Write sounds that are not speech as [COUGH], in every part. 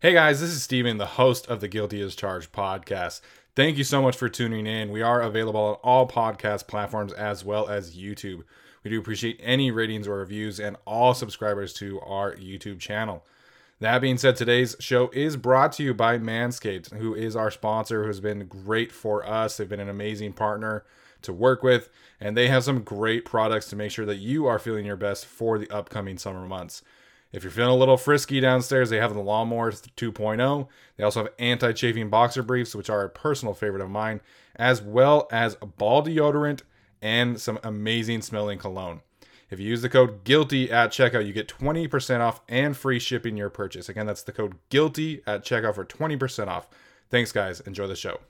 Hey guys, this is Steven, the host of the Guilty as Charged podcast. Thank you so much for tuning in. We are available on all podcast platforms as well as YouTube. We do appreciate any ratings or reviews and all subscribers to our YouTube channel. That being said, today's show is brought to you by Manscaped, who is our sponsor, who's been great for us. They've been an amazing partner to work with, and they have some great products to make sure that you are feeling your best for the upcoming summer months. If you're feeling a little frisky downstairs, they have the Lawnmower 2.0. They also have anti chafing boxer briefs, which are a personal favorite of mine, as well as a ball deodorant and some amazing smelling cologne. If you use the code GUILTY at checkout, you get 20% off and free shipping your purchase. Again, that's the code GUILTY at checkout for 20% off. Thanks, guys. Enjoy the show.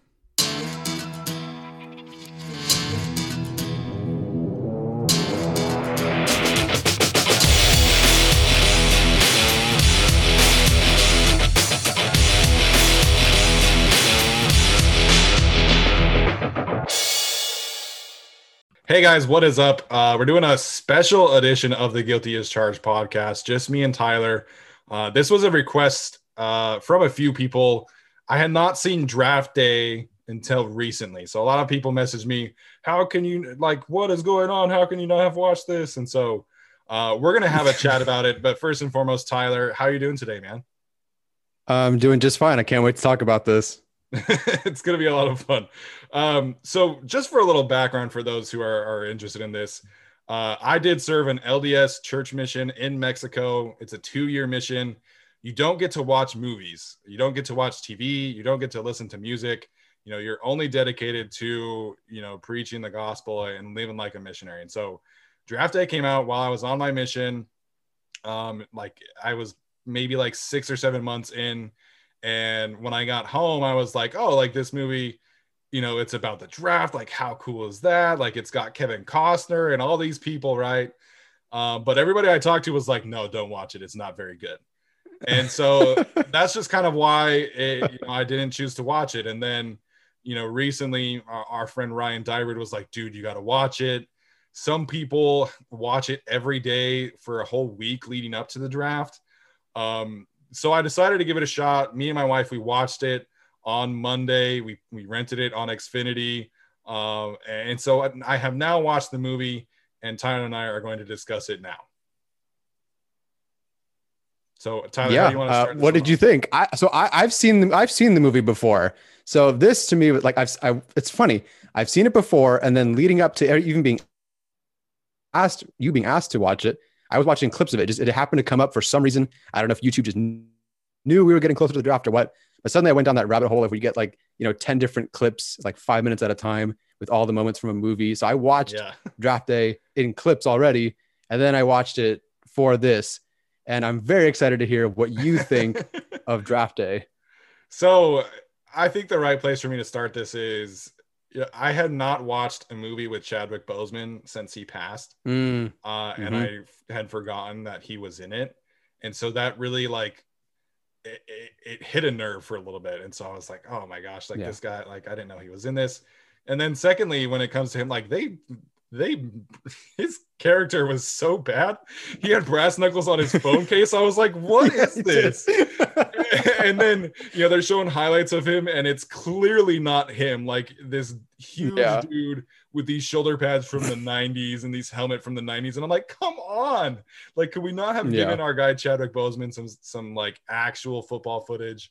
Hey guys, what is up? Uh, we're doing a special edition of the Guilty as Charged podcast. Just me and Tyler. Uh, this was a request uh, from a few people. I had not seen Draft Day until recently, so a lot of people messaged me, "How can you like? What is going on? How can you not have watched this?" And so uh, we're gonna have a chat about it. But first and foremost, Tyler, how are you doing today, man? I'm doing just fine. I can't wait to talk about this. [LAUGHS] it's going to be a lot of fun. Um, so, just for a little background for those who are, are interested in this, uh, I did serve an LDS church mission in Mexico. It's a two year mission. You don't get to watch movies, you don't get to watch TV, you don't get to listen to music. You know, you're only dedicated to, you know, preaching the gospel and living like a missionary. And so, draft day came out while I was on my mission. Um, like, I was maybe like six or seven months in and when I got home, I was like, oh, like this movie, you know, it's about the draft. Like, how cool is that? Like, it's got Kevin Costner and all these people, right? Um, but everybody I talked to was like, no, don't watch it. It's not very good. And so [LAUGHS] that's just kind of why it, you know, I didn't choose to watch it. And then, you know, recently our, our friend Ryan Dyrud was like, dude, you got to watch it. Some people watch it every day for a whole week leading up to the draft. Um, so I decided to give it a shot. Me and my wife, we watched it on Monday. We we rented it on Xfinity, um, and so I have now watched the movie, and Tyler and I are going to discuss it now. So Tyler, yeah. Uh, what did you think? I, so I, I've seen the, I've seen the movie before. So this to me, like I've, I, it's funny. I've seen it before, and then leading up to even being asked, you being asked to watch it, I was watching clips of it. Just it happened to come up for some reason. I don't know if YouTube just knew we were getting closer to the draft or what. But suddenly I went down that rabbit hole of we get like, you know, 10 different clips, like five minutes at a time with all the moments from a movie. So I watched yeah. [LAUGHS] draft day in clips already. And then I watched it for this. And I'm very excited to hear what you think [LAUGHS] of draft day. So I think the right place for me to start this is yeah, I had not watched a movie with Chadwick Boseman since he passed, mm. uh, mm-hmm. and I had forgotten that he was in it, and so that really like it, it, it, hit a nerve for a little bit, and so I was like, oh my gosh, like yeah. this guy, like I didn't know he was in this, and then secondly, when it comes to him, like they they [LAUGHS] his character was so bad. He had brass knuckles on his phone case. I was like, what [LAUGHS] is this? [LAUGHS] [LAUGHS] and then you know they're showing highlights of him, and it's clearly not him. Like this huge yeah. dude with these shoulder pads from the 90s and these helmet from the 90s. And I'm like, come on. Like, could we not have yeah. given our guy Chadwick Boseman some some like actual football footage?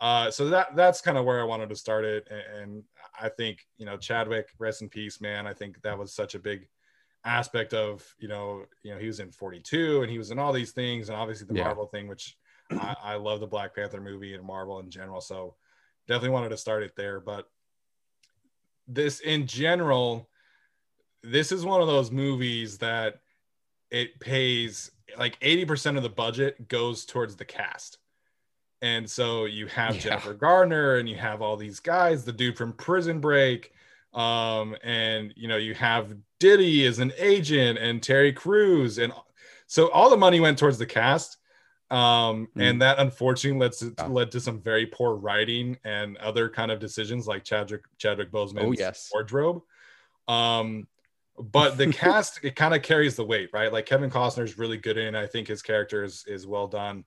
Uh, so that that's kind of where I wanted to start it. And I think, you know, Chadwick, rest in peace, man. I think that was such a big aspect of, you know, you know, he was in 42 and he was in all these things and obviously the yeah. Marvel thing, which I, I love the Black Panther movie and Marvel in general. So definitely wanted to start it there. But this in general, this is one of those movies that it pays like 80% of the budget goes towards the cast and so you have yeah. Jennifer Garner and you have all these guys, the dude from Prison Break. Um, and you know, you have Diddy as an agent and Terry Crews. And so all the money went towards the cast. Um, mm. and that unfortunately led to, yeah. led to some very poor writing and other kind of decisions like Chadwick Chadwick Boseman's oh, yes. wardrobe. Um, but the [LAUGHS] cast it kind of carries the weight, right? Like Kevin Costner is really good in. I think his character is is well done.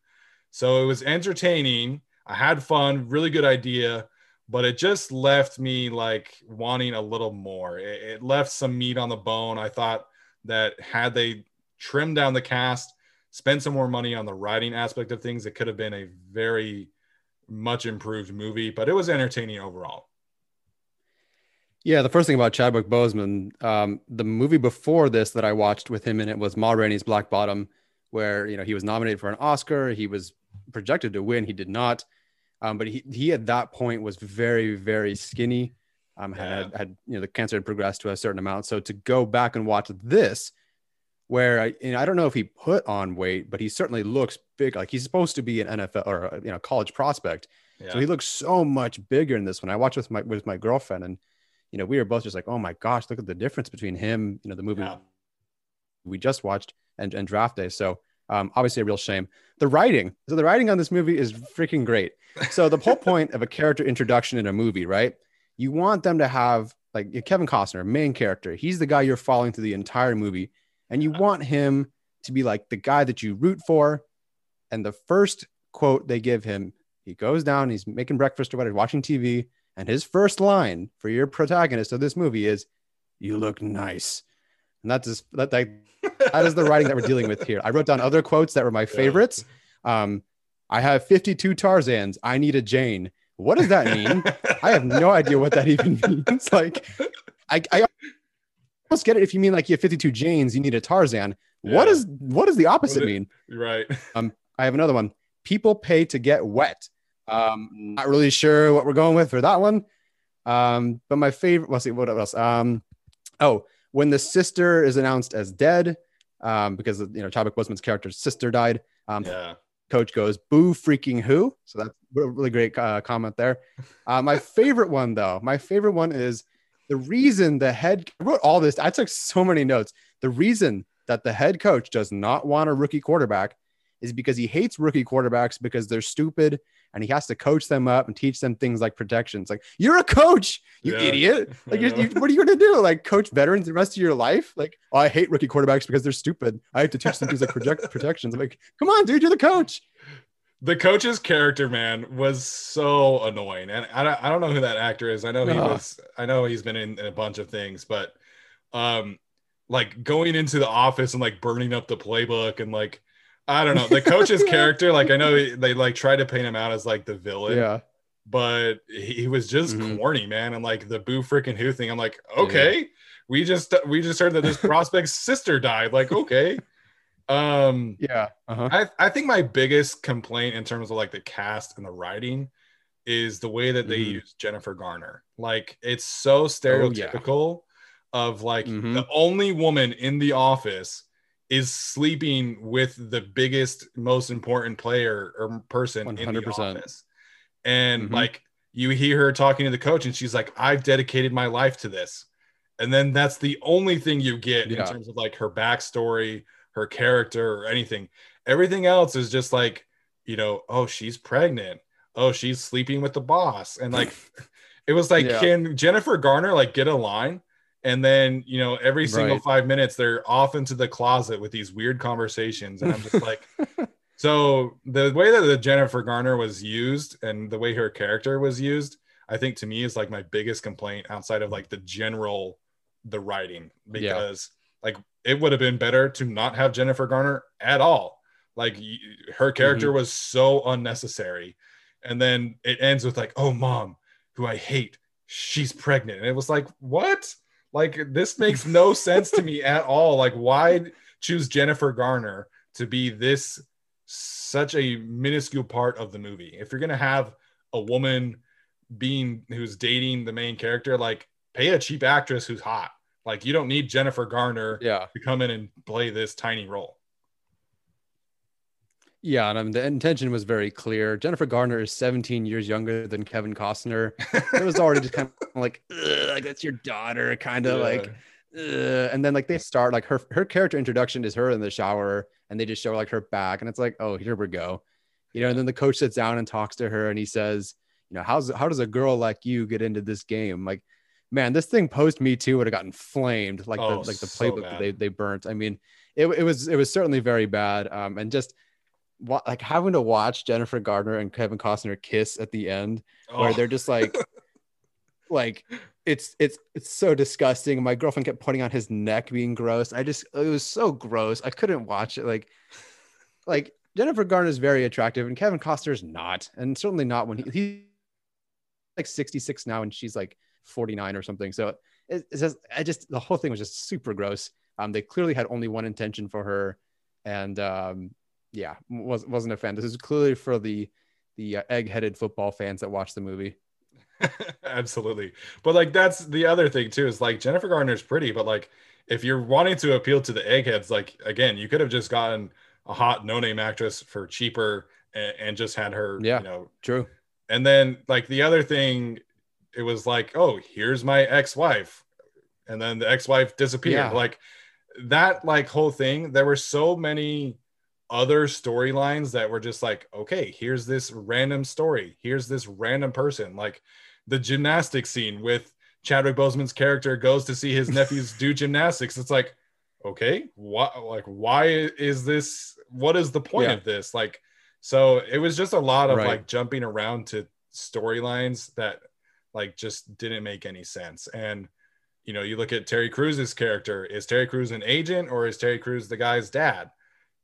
So it was entertaining. I had fun, really good idea, but it just left me like wanting a little more. It, it left some meat on the bone. I thought that had they trimmed down the cast, spent some more money on the writing aspect of things, it could have been a very much improved movie, but it was entertaining overall. Yeah, the first thing about Chadwick Boseman, um, the movie before this that I watched with him in it was Ma Rainey's Black Bottom, where you know he was nominated for an Oscar. He was projected to win. He did not, um, but he he at that point was very very skinny. Um, had, yeah. had you know the cancer had progressed to a certain amount. So to go back and watch this, where I know, I don't know if he put on weight, but he certainly looks big. Like he's supposed to be an NFL or you know college prospect. Yeah. So he looks so much bigger in this one. I watched with my with my girlfriend and you know, we were both just like, oh my gosh, look at the difference between him, you know, the movie yeah. we just watched and, and draft day. So um, obviously a real shame. The writing, so the writing on this movie is freaking great. So the whole [LAUGHS] point of a character introduction in a movie, right? You want them to have like Kevin Costner, main character. He's the guy you're following through the entire movie, and you want him to be like the guy that you root for. And the first quote they give him, he goes down, he's making breakfast or whatever, watching TV, and his first line for your protagonist of this movie is, "You look nice," and that's just, that that that is the writing that we're dealing with here. I wrote down other quotes that were my favorites. Um, I have 52 Tarzans. I need a Jane. What does that mean? I have no idea what that even [LAUGHS] means. Like, I, I almost get it if you mean like you have 52 Janes, you need a Tarzan. Yeah. What is what does the opposite mean? Right. [LAUGHS] Um, I have another one. People pay to get wet. Um, not really sure what we're going with for that one. Um, but my favorite, let's see, what else? Um, oh, when the sister is announced as dead, um, because you know Chadwick Boseman's character's sister died. Um, yeah. Coach goes, "Boo, freaking who!" So that's a really great uh, comment there. Uh, my [LAUGHS] favorite one, though, my favorite one is the reason the head I wrote all this. I took so many notes. The reason that the head coach does not want a rookie quarterback is because he hates rookie quarterbacks because they're stupid and he has to coach them up and teach them things like protections. Like, you're a coach, you yeah. idiot. [LAUGHS] Like, you, what are you going to do? Like, coach veterans the rest of your life? Like, oh, I hate rookie quarterbacks because they're stupid. I have to teach them things like project [LAUGHS] protections. I'm like, come on, dude, you're the coach. The coach's character, man, was so annoying, and I don't, I don't know who that actor is. I know he was. I know he's been in, in a bunch of things, but um, like going into the office and like burning up the playbook and like I don't know. The coach's [LAUGHS] character, like I know they like try to paint him out as like the villain. Yeah. But he was just mm-hmm. corny, man. And like the boo freaking who thing. I'm like, okay, yeah. we just we just heard that this [LAUGHS] prospect's sister died. Like, okay. Um yeah. Uh-huh. I, I think my biggest complaint in terms of like the cast and the writing is the way that they mm-hmm. use Jennifer Garner. Like it's so stereotypical oh, yeah. of like mm-hmm. the only woman in the office is sleeping with the biggest, most important player or person 100%. in the office. And mm-hmm. like you hear her talking to the coach, and she's like, I've dedicated my life to this. And then that's the only thing you get yeah. in terms of like her backstory, her character, or anything. Everything else is just like, you know, oh, she's pregnant. Oh, she's sleeping with the boss. And like, [LAUGHS] it was like, yeah. can Jennifer Garner like get a line? and then you know every single right. five minutes they're off into the closet with these weird conversations and i'm just like [LAUGHS] so the way that the jennifer garner was used and the way her character was used i think to me is like my biggest complaint outside of like the general the writing because yeah. Like it would have been better to not have jennifer garner at all like her character mm-hmm. was so unnecessary and then it ends with like oh mom who i hate she's pregnant and it was like what like this makes no [LAUGHS] sense to me at all. Like why choose Jennifer Garner to be this such a minuscule part of the movie? If you're gonna have a woman being who's dating the main character, like pay a cheap actress who's hot. Like you don't need Jennifer Garner yeah. to come in and play this tiny role. Yeah, and um, the intention was very clear. Jennifer Garner is 17 years younger than Kevin Costner. it was already just kind of [LAUGHS] like, like that's your daughter, kind of yeah. like, Ugh. and then like they start like her her character introduction is her in the shower, and they just show like her back, and it's like, oh, here we go, you know. And then the coach sits down and talks to her, and he says, you know, how's how does a girl like you get into this game? Like, man, this thing post me too would have gotten flamed, like oh, the like the playbook so that they they burnt. I mean, it, it was it was certainly very bad, um, and just like having to watch Jennifer Gardner and Kevin Costner kiss at the end, oh. where they're just like, like it's it's it's so disgusting. My girlfriend kept pointing out his neck, being gross. I just it was so gross. I couldn't watch it. Like, like Jennifer Garner is very attractive, and Kevin Costner is not, and certainly not when he he's like 66 now, and she's like 49 or something. So it, it's just I just the whole thing was just super gross. Um, they clearly had only one intention for her, and um, yeah, was wasn't a fan. This is clearly for the the uh, egg-headed football fans that watch the movie. [LAUGHS] Absolutely. But like that's the other thing too is like Jennifer Garner's pretty, but like if you're wanting to appeal to the eggheads, like again, you could have just gotten a hot no-name actress for cheaper and, and just had her, yeah, you know, true. And then like the other thing, it was like, oh, here's my ex-wife, and then the ex-wife disappeared. Yeah. Like that, like whole thing. There were so many other storylines that were just like, okay, here's this random story. Here's this random person. Like the gymnastics scene with Chadwick Boseman's character goes to see his [LAUGHS] nephews do gymnastics. It's like, okay, what like why is this what is the point yeah. of this? Like so it was just a lot of right. like jumping around to storylines that like just didn't make any sense. And you know, you look at Terry Crews's character, is Terry Crews an agent or is Terry Crews the guy's dad?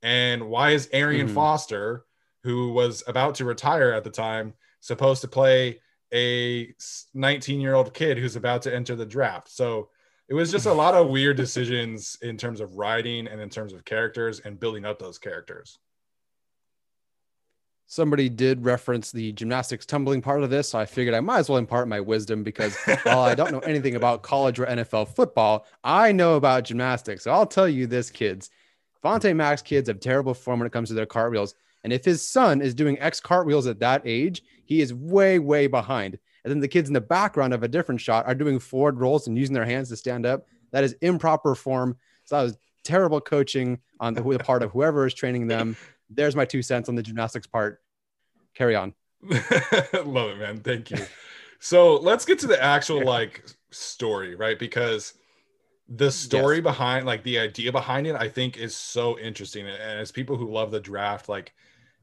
And why is Arian mm-hmm. Foster, who was about to retire at the time, supposed to play a 19 year old kid who's about to enter the draft. So it was just a lot of weird decisions in terms of writing and in terms of characters and building up those characters. Somebody did reference the gymnastics tumbling part of this, so I figured I might as well impart my wisdom because while I don't know [LAUGHS] anything about college or NFL football, I know about gymnastics. So I'll tell you this, kids. Vontae Mack's kids have terrible form when it comes to their cartwheels. And if his son is doing X cartwheels at that age, he is way, way behind. And then the kids in the background of a different shot are doing forward rolls and using their hands to stand up. That is improper form. So that was terrible coaching on the, the part of whoever is training them. There's my two cents on the gymnastics part. Carry on. [LAUGHS] Love it, man. Thank you. So let's get to the actual like story, right? Because the story yes. behind like the idea behind it, I think is so interesting. And as people who love the draft, like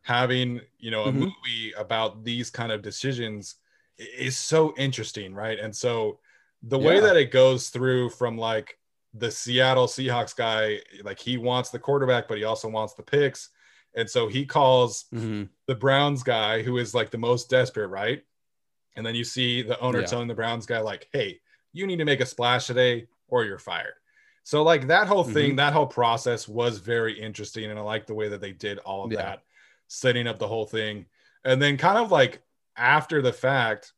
having you know a mm-hmm. movie about these kind of decisions is so interesting right and so the yeah. way that it goes through from like the Seattle Seahawks guy like he wants the quarterback but he also wants the picks and so he calls mm-hmm. the Browns guy who is like the most desperate right and then you see the owner yeah. telling the Browns guy like hey you need to make a splash today or you're fired so like that whole thing mm-hmm. that whole process was very interesting and I like the way that they did all of yeah. that setting up the whole thing. And then kind of like after the fact,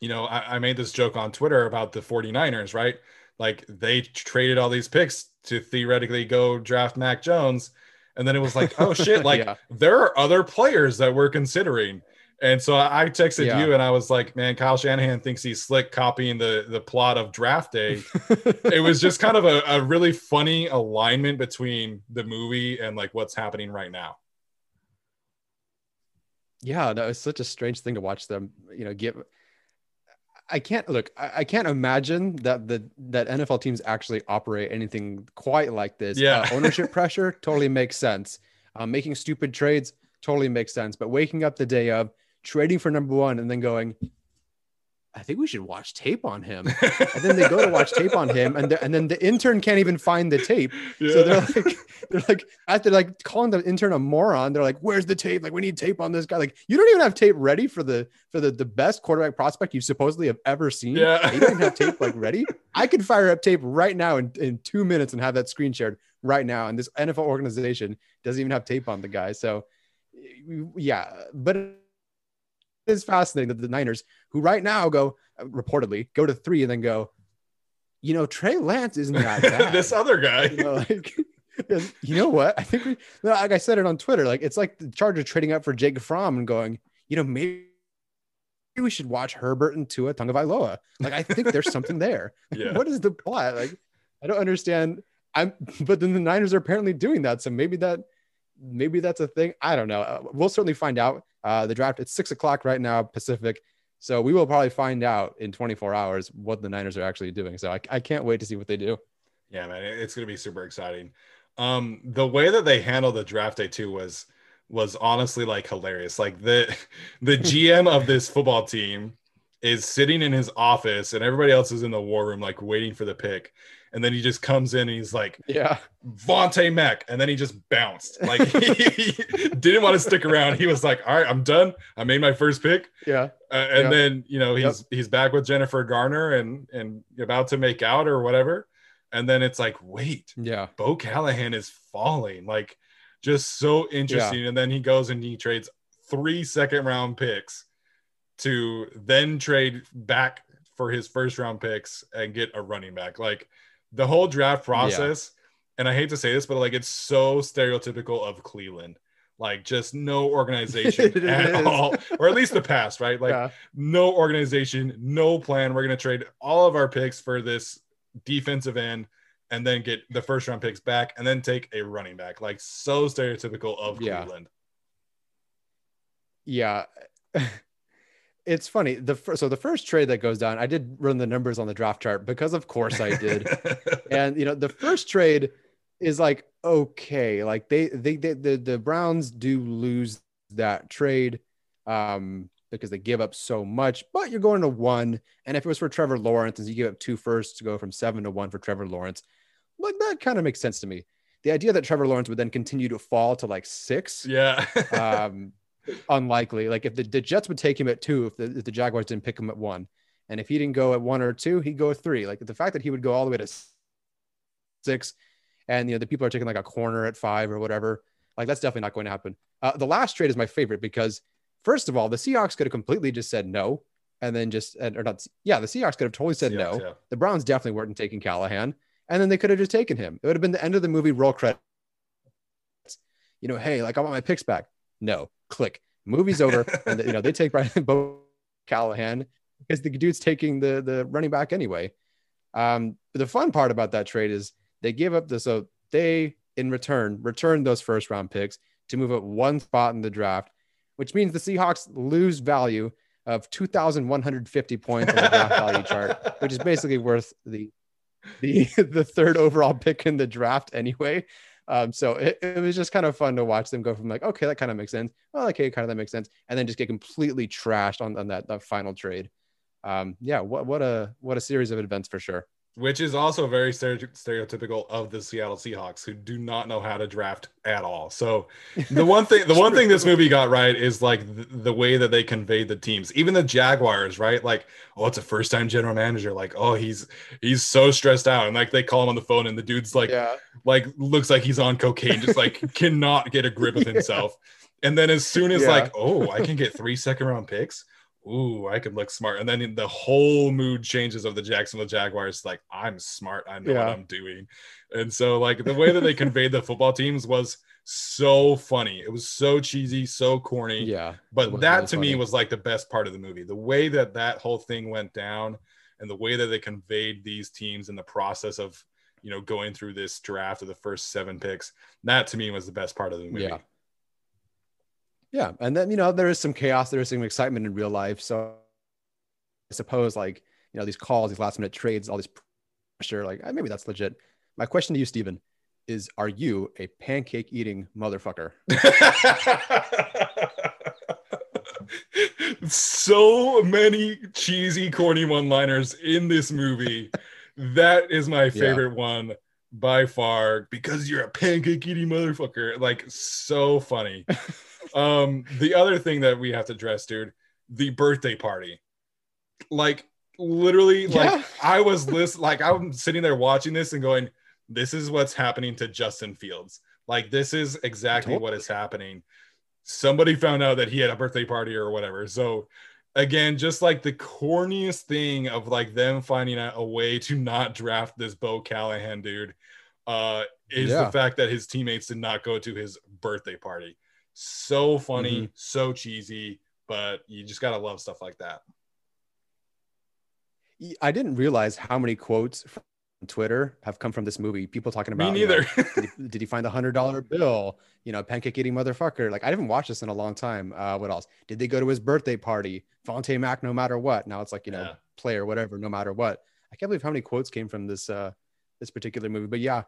you know, I, I made this joke on Twitter about the 49ers, right? Like they traded all these picks to theoretically go draft Mac Jones. And then it was like, oh shit, [LAUGHS] like yeah. there are other players that we're considering. And so I texted yeah. you and I was like, man, Kyle Shanahan thinks he's slick copying the, the plot of draft day. [LAUGHS] it was just kind of a, a really funny alignment between the movie and like what's happening right now yeah, no, it's such a strange thing to watch them, you know, give. I can't look. I, I can't imagine that the that NFL teams actually operate anything quite like this. Yeah, uh, ownership [LAUGHS] pressure totally makes sense. Um, making stupid trades totally makes sense. But waking up the day of trading for number one and then going, I think we should watch tape on him. [LAUGHS] and then they go to watch tape on him, and and then the intern can't even find the tape. Yeah. So they're like, [LAUGHS] they're like, after like calling the intern a moron, they're like, "Where's the tape? Like, we need tape on this guy. Like, you don't even have tape ready for the for the the best quarterback prospect you supposedly have ever seen. Yeah, you don't even have tape like ready. I could fire up tape right now in in two minutes and have that screen shared right now. And this NFL organization doesn't even have tape on the guy. So, yeah, but is fascinating that the Niners, who right now go uh, reportedly go to three and then go, you know, Trey Lance isn't that [LAUGHS] bad. this other guy, you know, like, [LAUGHS] you know what? I think we, like I said it on Twitter, like it's like the Chargers trading up for Jake Fromm and going, you know, maybe we should watch Herbert and Tua Tagovailoa. Like I think there's something there. [LAUGHS] Yeah. what is the plot? Like I don't understand. I'm, but then the Niners are apparently doing that, so maybe that maybe that's a thing. I don't know. Uh, we'll certainly find out. Uh, the draft it's six o'clock right now Pacific, so we will probably find out in 24 hours what the Niners are actually doing. So I, I can't wait to see what they do. Yeah, man, it's gonna be super exciting. Um, the way that they handled the draft day too was was honestly like hilarious. Like the [LAUGHS] the GM of this football team is sitting in his office and everybody else is in the war room like waiting for the pick and then he just comes in and he's like, "Yeah, Vontae Mack," and then he just bounced. Like he, didn't want to stick around. He was like, "All right, I'm done. I made my first pick." Yeah, uh, and then you know he's yep. he's back with Jennifer Garner and and about to make out or whatever, and then it's like, wait, yeah, Bo Callahan is falling. Like just so interesting. Yeah. And then he goes and he trades three second round picks to then trade back for his first round picks and get a running back. Like the whole draft process, yeah. and I hate to say this, but like it's so stereotypical of Cleveland. Like just no [LAUGHS] organization at is. all, or at least the past, right? Like yeah. no organization, no plan. We're gonna trade all of our picks for this defensive end and then get the first round picks back and then take a running back. Like so stereotypical of yeah. Cleveland. Yeah. [LAUGHS] it's funny. The first, so the first trade that goes down, I did run the numbers on the draft chart because of course I did. [LAUGHS] and you know, the first trade is like okay, like they, they they the the Browns do lose that trade um because they give up so much, but you're going to one. And if it was for Trevor Lawrence, and you give up two firsts to go from seven to one for Trevor Lawrence, like that kind of makes sense to me. The idea that Trevor Lawrence would then continue to fall to like six, yeah, [LAUGHS] um, unlikely. Like if the, the Jets would take him at two, if the, if the Jaguars didn't pick him at one, and if he didn't go at one or two, he'd go at three. Like the fact that he would go all the way to six, and you know the people are taking like a corner at five or whatever, like that's definitely not going to happen. Uh, the last trade is my favorite because first of all, the Seahawks could have completely just said no, and then just or not. Yeah, the Seahawks could have totally said Seahawks, no. Yeah. The Browns definitely weren't taking Callahan and then they could have just taken him. It would have been the end of the movie. Roll credits. You know, hey, like I want my picks back. No, click. Movie's over, and you know they take Brian [LAUGHS] Bo Callahan because the dude's taking the the running back anyway. Um, the fun part about that trade is they give up the so they in return return those first round picks to move up one spot in the draft, which means the Seahawks lose value of 2,150 points on the draft value chart, which is basically worth the the [LAUGHS] the third overall pick in the draft anyway. Um, so it, it was just kind of fun to watch them go from like, okay, that kind of makes sense. Well, okay, kind of that makes sense, and then just get completely trashed on, on that, that final trade. Um, yeah, what what a what a series of events for sure which is also very stereotypical of the Seattle Seahawks who do not know how to draft at all. So the one thing the one thing this movie got right is like the, the, way that they conveyed the teams. Even the Jaguars, right? Like, oh, it's a first time general manager. Like, oh, he's he's so stressed out and like they call him on the phone and the dude's like yeah. like looks like he's on cocaine just like [LAUGHS] cannot get a grip of himself. Yeah. And then as soon as yeah. like, oh, I can get 3 second round picks ooh, I could look smart. And then the whole mood changes of the Jacksonville Jaguars, like, I'm smart, I know yeah. what I'm doing. And so, like, the way that they conveyed the football teams was so funny. It was so cheesy, so corny. Yeah. But that really to funny. me was like the best part of the movie. The way that that whole thing went down and the way that they conveyed these teams in the process of, you know, going through this draft of the first seven picks, that to me was the best part of the movie. Yeah. Yeah, and then you know there is some chaos, there is some excitement in real life. So I suppose like you know these calls, these last minute trades, all this pressure, like uh, maybe that's legit. My question to you, Stephen, is: Are you a pancake eating motherfucker? [LAUGHS] so many cheesy, corny one liners in this movie. that is my favorite yeah. one by far because you're a pancake eating motherfucker. Like so funny. [LAUGHS] um, the other thing that we have to address, dude, the birthday party. Like literally, yeah. like I was list like I'm sitting there watching this and going, This is what's happening to Justin Fields. Like this is exactly totally. what is happening. Somebody found out that he had a birthday party or whatever. So again, just like the corniest thing of like them finding out a way to not draft this Bo Callahan dude uh is yeah. the fact that his teammates did not go to his birthday party. So funny, mm-hmm. so cheesy, but you just gotta love stuff like that. I didn't realize how many quotes from Twitter have come from this movie. People talking about me neither. You know, did, he, did, he, find the hundred dollar bill? You know, pancake eating motherfucker. Like I haven't watched this in a long time. Uh, what else? Did they go to his birthday party? Vontae Mack, no matter what. Now it's like you know, yeah. play or whatever, no matter what. I can't believe how many quotes came from this uh, this particular movie. But yeah,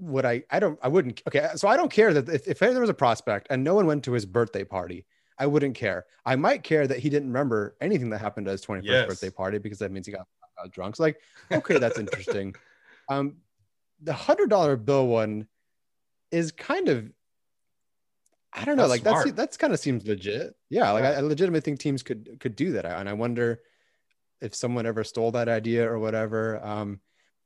would I? I don't. I wouldn't. Okay, so I don't care that if, if there was a prospect and no one went to his birthday party, I wouldn't care. I might care that he didn't remember anything that happened at his 21st yes. birthday party because that means he got, got drunk. So like, okay, that's interesting. [LAUGHS] Um, the hundred dollar bill one is kind of I don't know. That's like smart. that's that's kind of seems legit. Yeah, like yeah. I, I legitimately think teams could could do that, and I wonder if someone ever stole that idea or whatever. Um,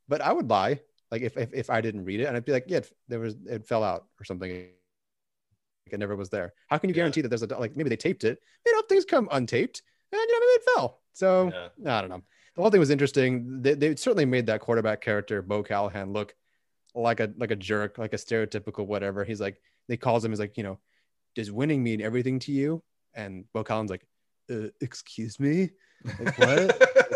but I would lie, like if, if if I didn't read it, and I'd be like, yeah, there was it fell out or something. Like it never was there. How can you guarantee yeah. that there's a like maybe they taped it? You know, things come untaped, and you know maybe it fell. So yeah. I don't know. The whole thing was interesting. They, they certainly made that quarterback character Bo Callahan look like a like a jerk, like a stereotypical whatever. He's like they calls him as like you know does winning mean everything to you? And Bo Collins like, uh, excuse me, like, what? [LAUGHS]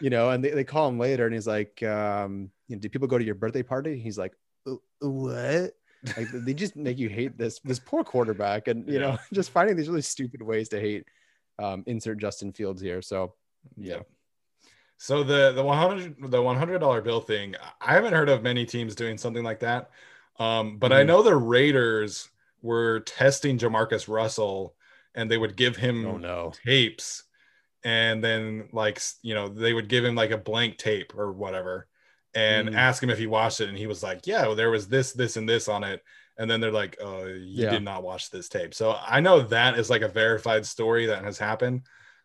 you know, and they, they call him later, and he's like, um, you know, do people go to your birthday party? He's like, uh, what? like they just make you hate this this poor quarterback, and you yeah. know, [LAUGHS] just finding these really stupid ways to hate. Um, insert Justin Fields here. So, yeah. So the the one hundred the one hundred dollar bill thing, I haven't heard of many teams doing something like that. Um, but mm. I know the Raiders were testing JaMarcus Russell and they would give him oh, no. tapes and then like you know they would give him like a blank tape or whatever and mm. ask him if he watched it and he was like yeah well, there was this this and this on it and then they're like oh you yeah. did not watch this tape so i know that is like a verified story that has happened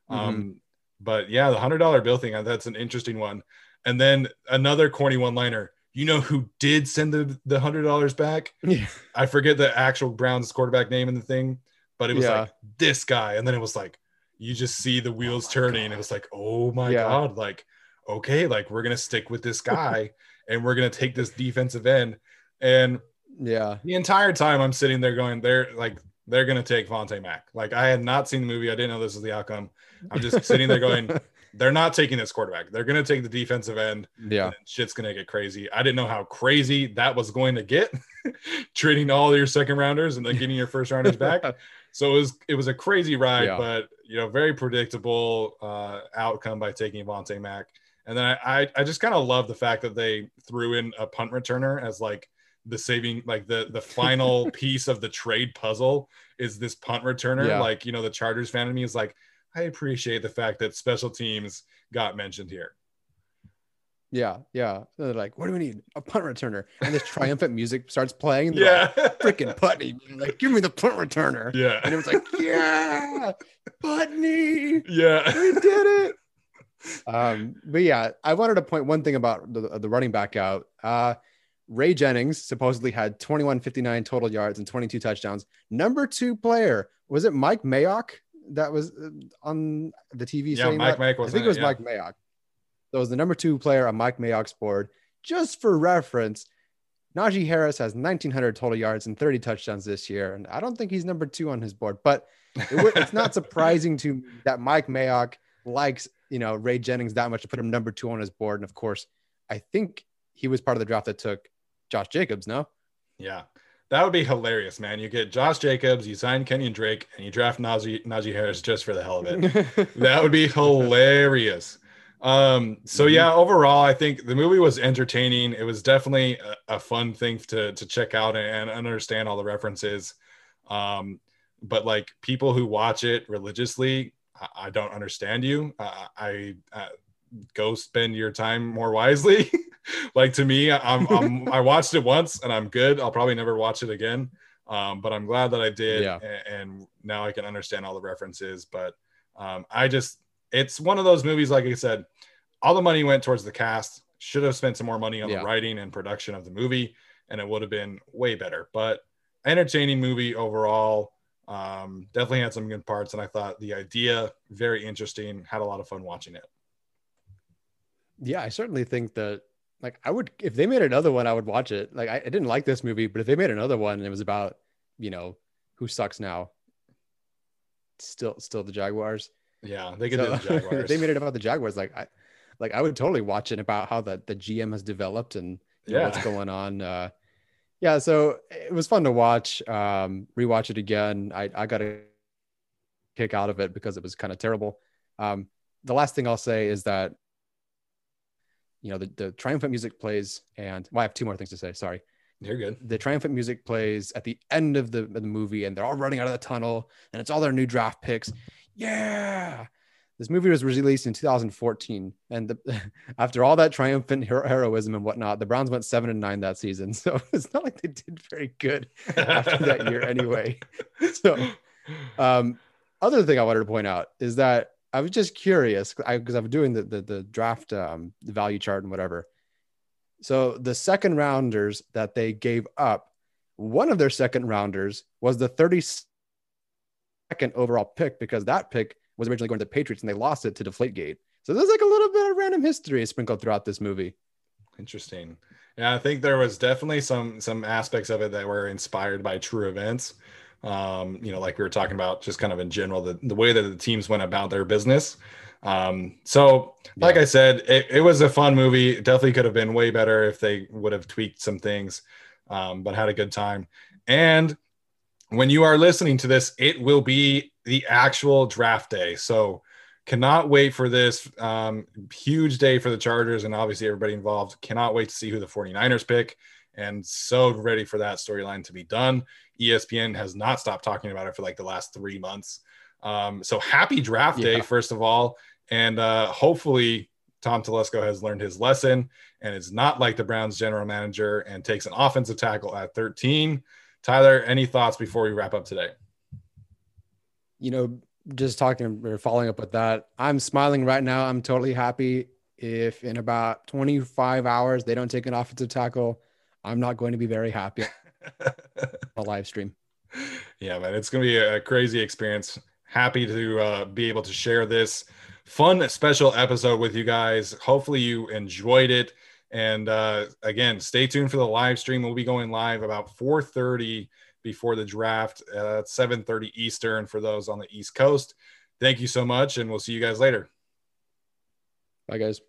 mm-hmm. um but yeah the hundred dollar bill thing that's an interesting one and then another corny one liner you know who did send the the hundred dollars back? [LAUGHS] Yeah. I forget the actual Browns quarterback name in the thing, but it was yeah. like this guy, and then it was like you just see the oh wheels oh turning. God. It was like, oh my yeah. god, like okay, like we're gonna stick with this guy, [LAUGHS] and we're gonna take this defensive end, and yeah, the entire time I'm sitting there going, they're like they're gonna take Vontae Mack. Like I had not seen the movie, I didn't know this was the outcome. I'm just [LAUGHS] sitting there going, they're not taking this quarterback. They're going to take the defensive end. Yeah. shit's going to get crazy. I didn't know how crazy that was going to get [LAUGHS] trading all your second rounders and then getting your first rounders back. So it was, it was a crazy ride, yeah. but you know, very predictable uh, outcome by taking Vontae Mack. And then I, I, I just kind of love the fact that they threw in a punt returner as like the saving, like the, the final [LAUGHS] piece of the trade puzzle is this punt returner. Yeah. Like, you know, the Chargers fan of me is like, I appreciate the fact that special teams got mentioned here. Yeah, yeah. They're like, what do we need? A punt returner. And this triumphant [LAUGHS] music starts playing. Yeah. Like, Freaking Putney. Like, give me the punt returner. Yeah. And it was like, yeah, Putney. Yeah. We did it. Um, but yeah, I wanted to point one thing about the, the running back out. Uh, Ray Jennings supposedly had 2159 total yards and 22 touchdowns. Number two player, was it Mike Mayock? that was uh, on the TV. Yeah, Mike Mayock was. I think it was yeah. Mike Mayock. That was the number two player on Mike Mayock's board. Just for reference, Najee Harris has 1,900 total yards and 30 touchdowns this year, and I don't think he's number two on his board. But it, it's not surprising to me that Mike Mayock likes you know Ray Jennings that much to put him number two on his board. And of course, I think he was part of the draft that took Josh Jacobs. No. Yeah, that would be hilarious, man. You get Josh Jacobs, you sign Kenyon Drake, and you draft Najee, Najee Harris just for the hell of it. [LAUGHS] that would be hilarious. Um, so mm-hmm. yeah, overall, I think the movie was entertaining. It was definitely a, a fun thing to to check out and, and understand all the references. Um, but like people who watch it religiously, I, I don't understand you. Uh, I uh, go spend your time more wisely. [LAUGHS] like to me, I'm, I'm I [LAUGHS] watched it once and I'm good. I'll probably never watch it again. Um, but I'm glad that I did, yeah. and, and, now I can understand all the references. But um, I just, it's one of those movies. Like I said, all the money went towards the cast. Should have spent some more money on yeah. the writing and production of the movie, and it would have been way better. But entertaining movie overall. Um, definitely had some good parts, and I thought the idea very interesting. Had a lot of fun watching it. Yeah, I certainly think that like I would if they made another one, I would watch it. Like I, I didn't like this movie, but if they made another one and it was about, you know, who sucks now, still still the Jaguars. Yeah, they could so, do the Jaguars. [LAUGHS] they made it about the Jaguars. Like I like I would totally watch it about how the, the GM has developed and yeah. Know, what's going on. Uh yeah, so it was fun to watch. Um, rewatch it again. I, I got a kick out of it because it was kind of terrible. Um, the last thing I'll say is that you know, the, the triumphant music plays, and well, I have two more things to say. Sorry. You're good. The triumphant music plays at the end of the, of the movie, and they're all running out of the tunnel, and it's all their new draft picks. Yeah. This movie was released in 2014, and the, [LAUGHS] after all that triumphant hero- heroism and whatnot, the Browns went seven and nine that season. [LAUGHS] So it's not like they did very good after that year, [LAUGHS] anyway. So, um, other thing I wanted to point out is that I was just curious because I'm doing the the, the draft um, the value chart and whatever. So the second rounders that they gave up, one of their second rounders was the 32nd overall pick because that pick was originally going to the Patriots and they lost it to Deflategate. So there's like a little bit of random history sprinkled throughout this movie. Interesting. Yeah, I think there was definitely some some aspects of it that were inspired by true events. Um, you know, like we were talking about, just kind of in general, the, the way that the teams went about their business. Um, so, like yeah. I said, it, it, was a fun movie. It definitely could have been way better if they would have tweaked some things, um, but had a good time. And when you are listening to this, it will be the actual draft day. So, cannot wait for this um, huge day for the Chargers and obviously everybody involved. Cannot wait to see who the 49ers pick and so ready for that storyline to be done. ESPN has not stopped talking about it for like the last three months. Um, so happy draft day, yeah. first of all. And uh, hopefully, Tom Telesco has learned his lesson and is not like the Browns general manager and takes an offensive tackle at 13. Tyler, any thoughts before we wrap up today? You know, just talking or following up with that, I'm smiling right now. I'm totally happy. If in about 25 hours they don't take an offensive tackle, I'm not going to be very happy. [LAUGHS] a live stream. Yeah, man, it's going to be a crazy experience. Happy to uh, be able to share this fun special episode with you guys. Hopefully, you enjoyed it. And uh, again, stay tuned for the live stream. We'll be going live about 4:30 before the draft at 7:30 Eastern for those on the East Coast. Thank you so much, and we'll see you guys later. Bye, guys.